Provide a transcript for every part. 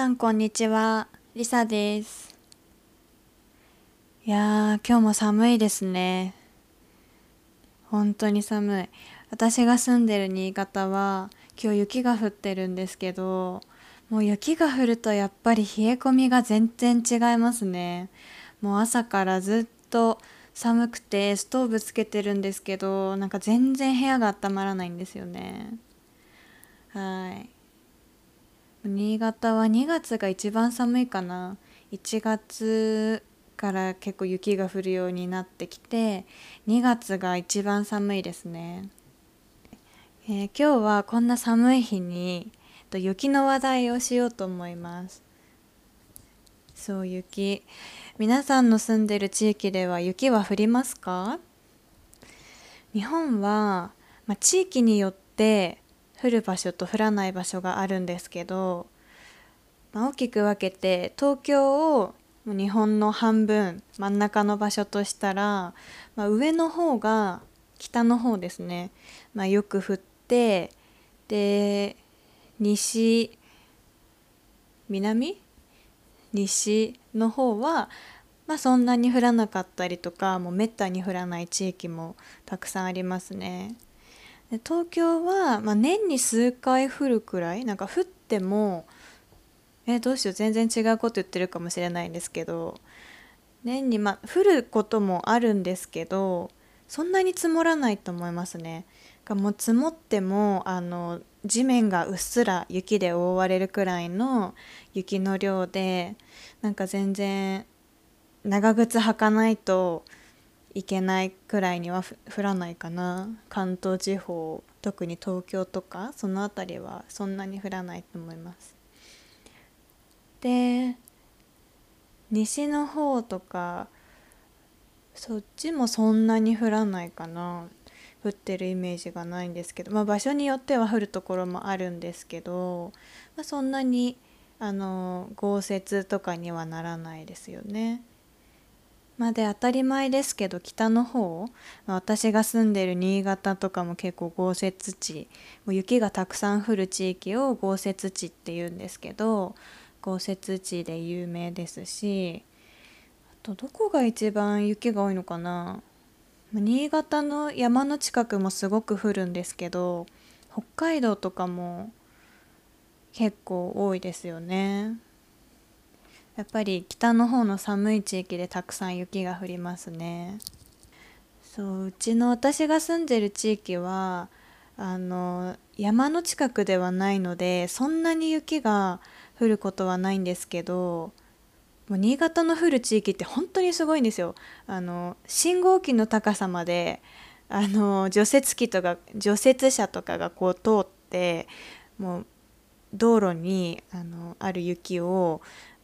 さんこんにちは、りさです。いやー、今日も寒いですね。本当に寒い。私が住んでる新潟は今日雪が降ってるんですけど、もう雪が降るとやっぱり冷え込みが全然違いますね。もう朝からずっと寒くてストーブつけてるんですけど、なんか全然部屋が温まらないんですよね。はい。新潟は2月が一番寒いかな。1月から結構雪が降るようになってきて2月が一番寒いですね、えー今日はこんな寒い日に雪の話題をしようと思います。そう雪。皆さんの住んでる地域では雪は降りますか？日本は、まあ、地域によって降る場所と降らない場所があるんですけど、まあ、大きく分けて東京を日本の半分真ん中の場所としたら、まあ、上の方が北の方ですね、まあ、よく降ってで西南？西の方は、まあ、そんなに降らなかったりとかもうめったに降らない地域もたくさんありますね。で東京は、まあ、年に数回降るくらいなんか降ってもえどうしよう全然違うこと言ってるかもしれないんですけど年にまあ降ることもあるんですけどそんなに積もらないと思いますね。がもう積もってもあの地面がうっすら雪で覆われるくらいの雪の量でなんか全然長靴履かないといけないくらいには降らないかな。関東地方特に東京とかその辺りはそんなに降らないと思います。で西の方とかそっちもそんなに降らないかな。降ってるイメージがないんですけど、まあ、場所によっては降るところもあるんですけど、まあ、そんなにあの豪雪とかにはならないですよね。まで当たり前ですけど北の方、私が住んでる新潟とかも結構豪雪地もう雪がたくさん降る地域を豪雪地って言うんですけど豪雪地で有名ですしあとどこが一番雪が多いのかな新潟の山の近くもすごく降るんですけど北海道とかも結構多いですよね。やっぱり北の方の寒い地域でたくさん雪が降りますね。そううちの私が住んでる地域はあの山の近くではないのでそんなに雪が降ることはないんですけどもう新潟の降る地域って本当にすごいんですよ。あの信号機の高さまであの除雪機とか除雪車とかがこう通ってもう道路にあのある雪を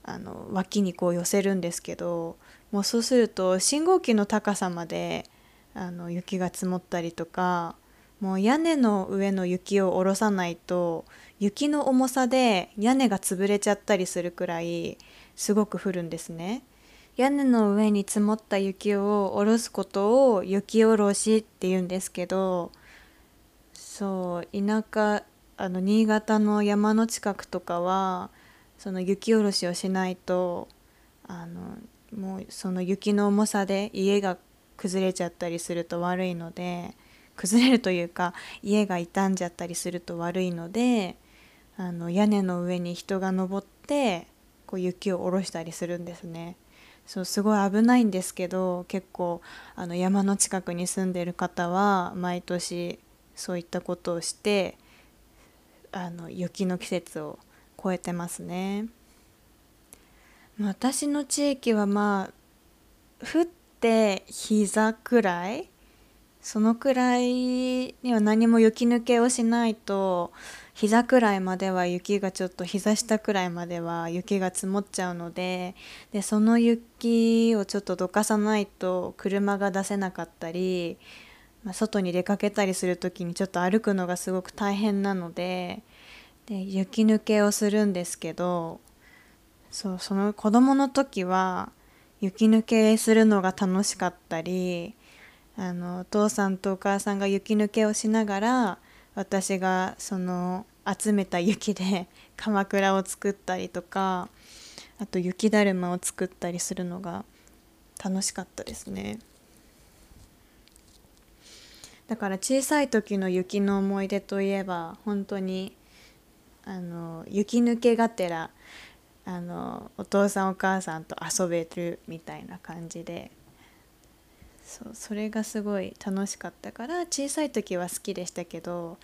あの脇にこう寄せるんですけどもうそうすると信号機の高さまであの雪が積もったりとかもう屋根の上の雪を下ろさないと雪の重さで屋根が潰れちゃったりするくらいすごく降るんですね。屋根の上に積もった雪を下ろすことを雪下ろしって言うんですけどそう田舎あの新潟の山の近くとかはその雪下ろしをしないとあのもうその雪の重さで家が崩れちゃったりすると悪いので崩れるというか家が傷んじゃったりすると悪いのであの屋根の上に人が登ってこう雪を下ろしたりするんですね。そうすごい危ないんですけど結構あの山の近くに住んでる方は毎年そういったことをしてあの雪の季節を超えてますね。私の地域はまあ降って膝くらいそのくらいには何も雪抜けをしないと膝くらいまでは雪がちょっと膝下くらいまでは雪が積もっちゃうのででその雪をちょっとどかさないと車が出せなかったり、まあ、外に出かけたりする時にちょっと歩くのがすごく大変なのでで雪抜けをするんですけどそうその子供の時は雪抜けするのが楽しかったりあのお父さんとお母さんが雪抜けをしながら私がその集めた雪で 鎌倉を作ったりとかあと雪だるまを作ったりするのが楽しかったですね。だから小さい時の雪の思い出といえば本当にあの雪抜けがてらあのお父さんお母さんと遊べるみたいな感じでそうそれがすごい楽しかったから小さい時は好きでしたけど、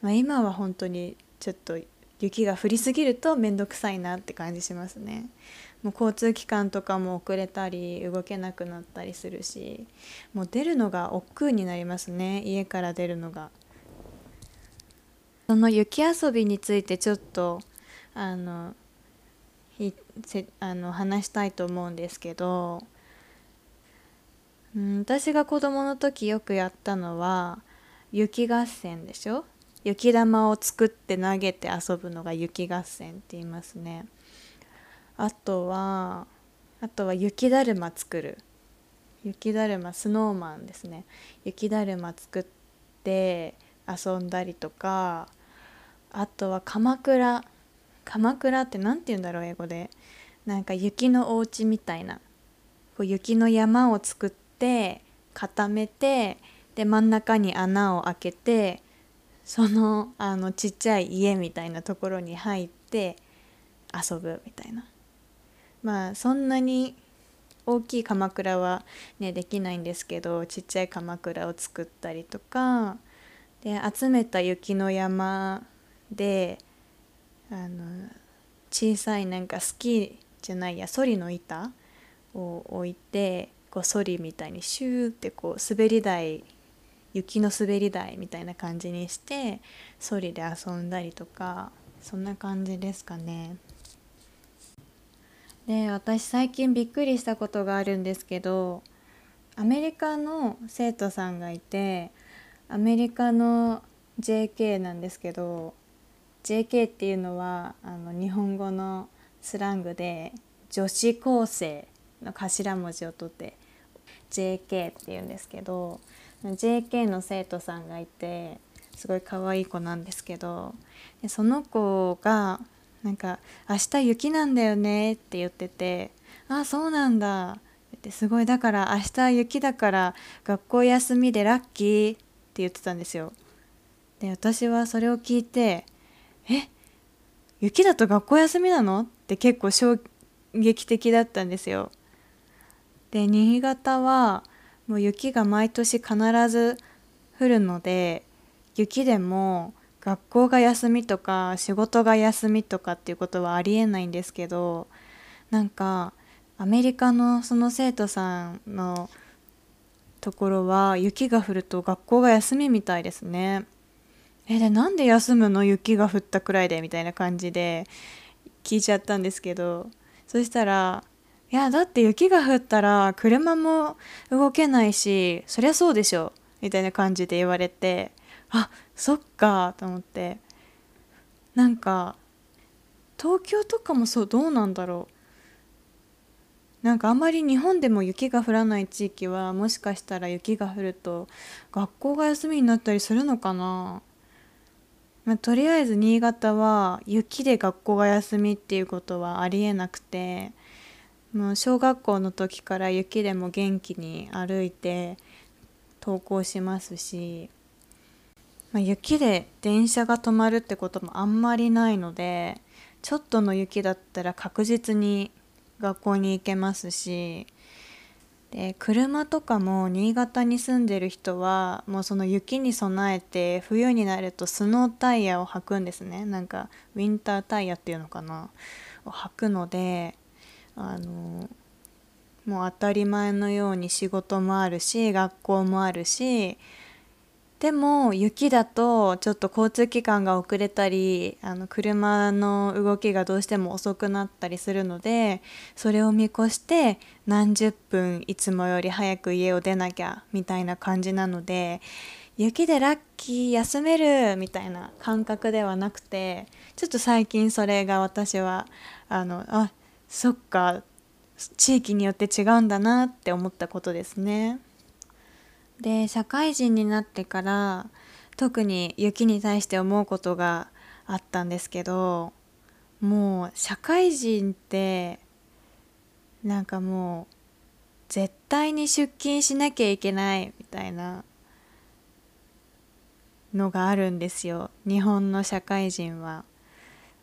まあ、今は本当にちょっと雪が降りすぎると面倒くさいなって感じしますね。もう交通機関とかも遅れたり動けなくなったりするしもう出るのが億劫になりますね家から出るのが。その雪遊びについてちょっとあのあの話したいと思うんですけど、うん、私が子供の時よくやったのは雪合戦でしょ？雪玉を作って投げて遊ぶのが雪合戦って言いますね。あとはあとは雪だるま作る。雪だるまスノーマンですね。雪だるま作って遊んだりとかあとは鎌倉。鎌倉って何て言うんだろう英語で。なんか雪のお家みたいな。こう雪の山を作って固めてで真ん中に穴を開けてそのあのちっちゃい家みたいなところに入って遊ぶみたいな。まあそんなに大きい鎌倉はねできないんですけどちっちゃい鎌倉を作ったりとかで集めた雪の山であの小さいなんかスキーじゃないやソリの板を置いてこうソリみたいにシューってこう滑り台雪の滑り台みたいな感じにしてソリで遊んだりとかそんな感じですかね。で私最近びっくりしたことがあるんですけどアメリカの生徒さんがいてアメリカの JK なんですけど JK っていうのはあの日本語のスラングで女子高生の頭文字を取って JK っていうんですけど JK の生徒さんがいてすごい可愛い子なんですけどでその子がなんか「明日雪なんだよね」って言ってて「あそうなんだ」ってすごいだから明日雪だから学校休みでラッキーって言ってたんですよ。で私はそれを聞いてえ？雪だと学校休みなの？って結構衝撃的だったんですよ。で新潟はもう雪が毎年必ず降るので雪でも学校が休みとか仕事が休みとかっていうことはありえないんですけどなんかアメリカのその生徒さんのところは雪が降ると学校が休みみたいですね。えでなんで休むの？雪が降ったくらいでみたいな感じで聞いちゃったんですけどそしたら「いやだって雪が降ったら車も動けないしそりゃそうでしょ」みたいな感じで言われてあそっかと思って。なんか東京とかもそうどうなんだろう。なんかあんまり日本でも雪が降らない地域はもしかしたら雪が降ると学校が休みになったりするのかな。まあ、とりあえず新潟は雪で学校が休みっていうことはありえなくてもう小学校の時から雪でも元気に歩いて登校しますし、まあ、雪で電車が止まるってこともあんまりないのでちょっとの雪だったら確実に学校に行けますしで車とかも新潟に住んでる人はもうその雪に備えて冬になるとスノータイヤを履くんですね。なんかウィンタータイヤっていうのかな？を履くのであのもう当たり前のように仕事もあるし学校もあるしでも雪だとちょっと交通機関が遅れたりあの車の動きがどうしても遅くなったりするのでそれを見越して何十分いつもより早く家を出なきゃみたいな感じなので雪でラッキー休めるみたいな感覚ではなくてちょっと最近それが私はあのあそっか地域によって違うんだなって思ったことですね。で社会人になってから特に雪に対して思うことがあったんですけどもう社会人ってなんかもう絶対に出勤しなきゃいけないみたいなのがあるんですよ日本の社会人は。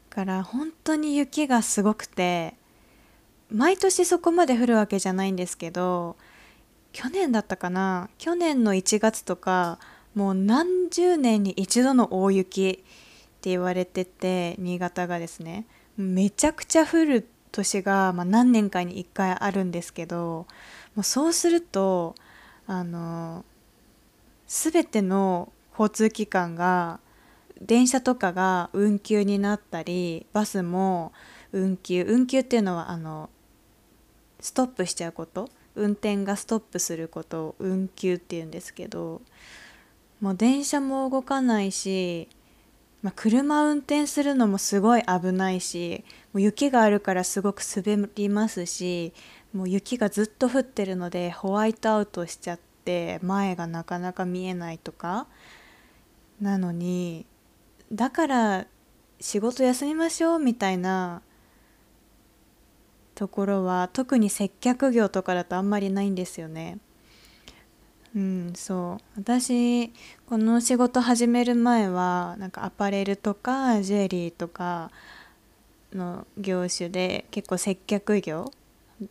から本当に雪がすごくて毎年そこまで降るわけじゃないんですけど去年だったかな？去年の1月とかもう何十年に一度の大雪って言われてて新潟がですね。めちゃくちゃ降る年が、まあ、何年かに1回あるんですけどもうそうするとあの全ての交通機関が電車とかが運休になったりバスも運休。運休っていうのはあのストップしちゃうこと。運転がストップすることを運休っていうんですけどもう電車も動かないし、まあ、車運転するのもすごい危ないしもう雪があるからすごく滑りますしもう雪がずっと降ってるのでホワイトアウトしちゃって前がなかなか見えないとか。なのにだから仕事休みましょうみたいなところは特に接客業とかだとあんまりないんですよね。うん、そう私この仕事始める前はなんかアパレルとかジュエリーとかの業種で結構接客業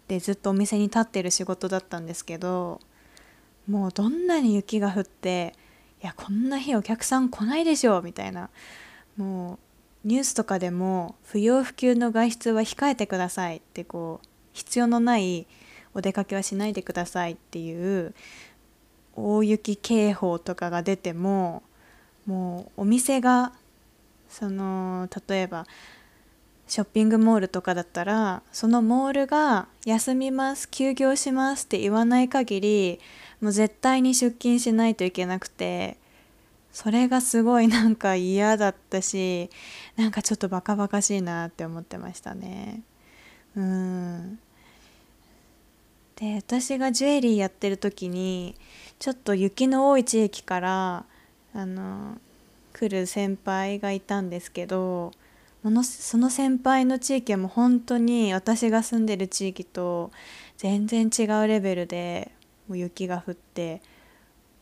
でずっとお店に立ってる仕事だったんですけどもうどんなに雪が降っていやこんな日お客さん来ないでしょみたいなもうニュースとかでも不要不急の外出は控えてくださいってこう必要のないお出かけはしないでくださいっていう大雪警報とかが出てももうお店がその例えばショッピングモールとかだったらそのモールが休みます休業しますって言わない限りもう絶対に出勤しないといけなくてそれがすごいなんか嫌だったしなんかちょっとバカバカしいなって思ってましたね。うん。で私がジュエリーやってる時にちょっと雪の多い地域からあの来る先輩がいたんですけどものその先輩の地域はもう本当に私が住んでる地域と全然違うレベルでもう雪が降って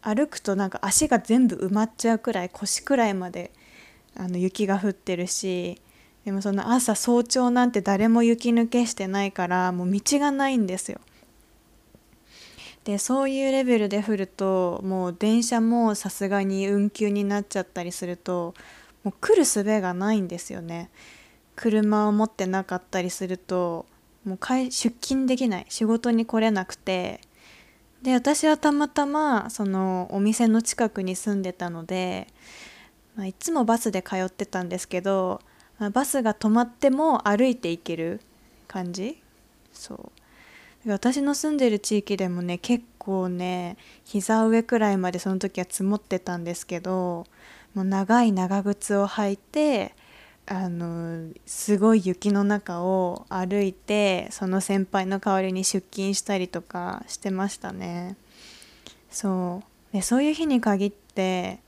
歩くとなんか足が全部埋まっちゃうくらい腰くらいまであの雪が降ってるしでもその朝早朝なんて誰も雪抜けしてないからもう道がないんですよ。でそういうレベルで降るともう電車もさすがに運休になっちゃったりするともう来る術がないんですよね車を持ってなかったりするともう出勤できない仕事に来れなくてで私はたまたまそのお店の近くに住んでたので、まあ、いつもバスで通ってたんですけど、まあ、バスが止まっても歩いて行ける感じ？そう。私の住んでる地域でもね結構ね膝上くらいまでその時は積もってたんですけどもう長い長靴を履いてあのすごい雪の中を歩いてその先輩の代わりに出勤したりとかしてましたね。そう。でそういう日に限って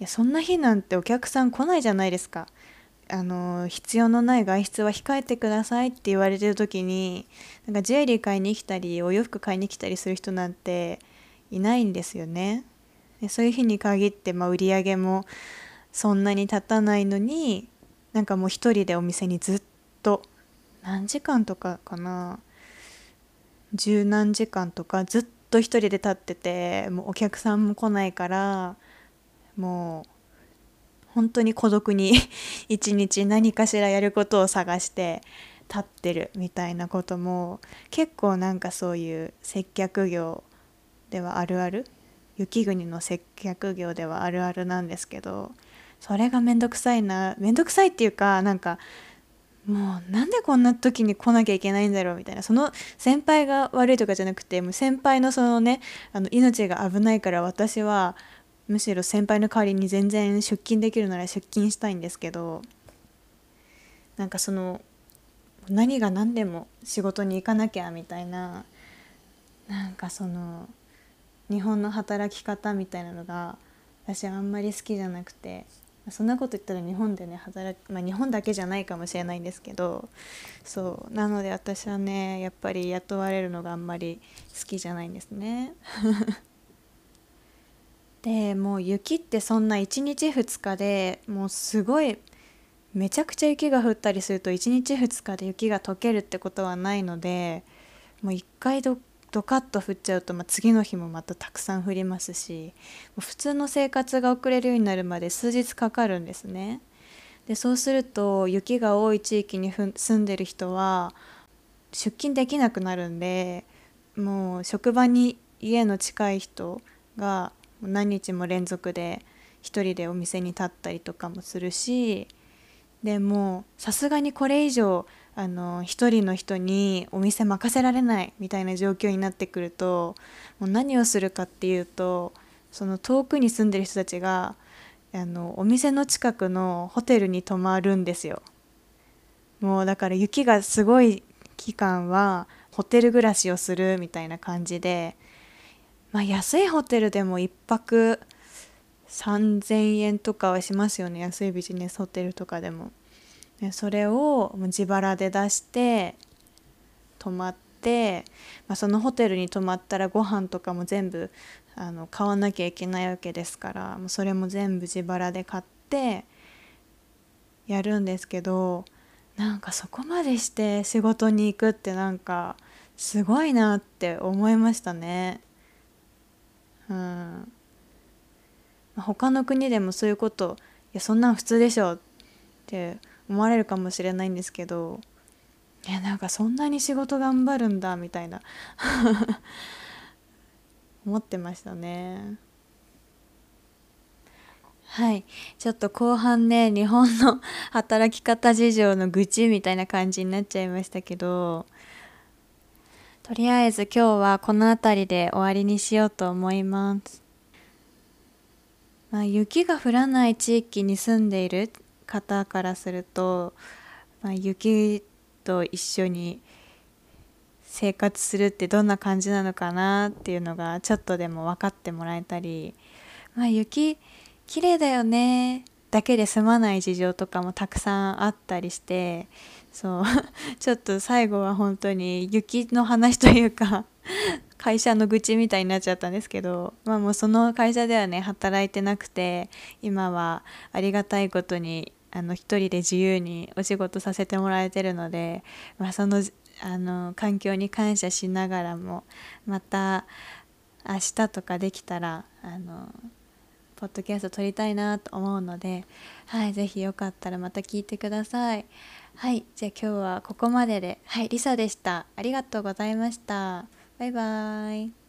いやそんな日なんてお客さん来ないじゃないですか。あの必要のない外出は控えてくださいって言われてる時になんかジュエリー買いに来たりお洋服買いに来たりする人なんていないんですよね。でそういう日に限って、まあ、売り上げもそんなに経たないのになんかもう一人でお店にずっと何時間とかかな？十何時間とかずっと一人で立っててもうお客さんも来ないからもう本当に孤独に 一日何かしらやることを探して立ってるみたいなことも結構なんかそういう接客業ではあるある？雪国の接客業ではあるあるなんですけどそれがめんどくさいな。めんどくさいっていうかなんかもうなんでこんな時に来なきゃいけないんだろうみたいな。その先輩が悪いとかじゃなくてもう先輩のそのねあの命が危ないから私はむしろ先輩の代わりに全然出勤できるなら出勤したいんですけどなんかその何が何でも仕事に行かなきゃみたいななんかその日本の働き方みたいなのが私はあんまり好きじゃなくて。そんなこと言ったら日本でね働く、まあ、日本だけじゃないかもしれないんですけどそうなので私はねやっぱり雇われるのがあんまり好きじゃないんですね。でもう雪ってそんな1日2日でもうすごいめちゃくちゃ雪が降ったりすると1日2日で雪が溶けるってことはないのでもう1回どっドカッと降っちゃうと、まあ、次の日もまたたくさん降りますし普通の生活が送れるようになるまで数日かかるんですね。でそうすると雪が多い地域に住んでる人は出勤できなくなるんでもう職場に家の近い人が何日も連続で1人でお店に立ったりとかもするしでもさすがにこれ以上あの一人の人にお店任せられないみたいな状況になってくるともう何をするかっていうとその遠くに住んでる人たちがあのお店の近くのホテルに泊まるんですよ。もうだから雪がすごい期間はホテル暮らしをするみたいな感じで、まあ、安いホテルでも1泊3000円とかはしますよね安いビジネスホテルとかでも。それを自腹で出して泊まって、まあ、そのホテルに泊まったらご飯とかも全部あの買わなきゃいけないわけですからもうそれも全部自腹で買ってやるんですけどなんかそこまでして仕事に行くってなんかすごいなって思いましたね。うん他の国でもそういうこといやそんなん普通でしょって思われるかもしれないんですけどいやなんかそんなに仕事頑張るんだみたいな 思ってましたね。はい。ちょっと後半ね日本の 働き方事情の愚痴みたいな感じになっちゃいましたけどとりあえず今日はこの辺りで終わりにしようと思います。まあ、雪が降らない地域に住んでいる方からすると、まあ、雪と一緒に生活するってどんな感じなのかなっていうのがちょっとでも分かってもらえたり、まあ、雪綺麗だよねだけで済まない事情とかもたくさんあったりしてそう ちょっと最後は本当に雪の話というか会社の愚痴みたいになっちゃったんですけど、まあ、もうその会社ではね働いてなくて今はありがたいことにあの一人で自由にお仕事させてもらえてるので、まあ、そのあの環境に感謝しながらもまた明日とかできたらあのポッドキャスト撮りたいなと思うので、はい、ぜひよかったらまた聞いてください。はい、じゃあ今日はここまでで、はい、リサでした。ありがとうございました。バイバーイ。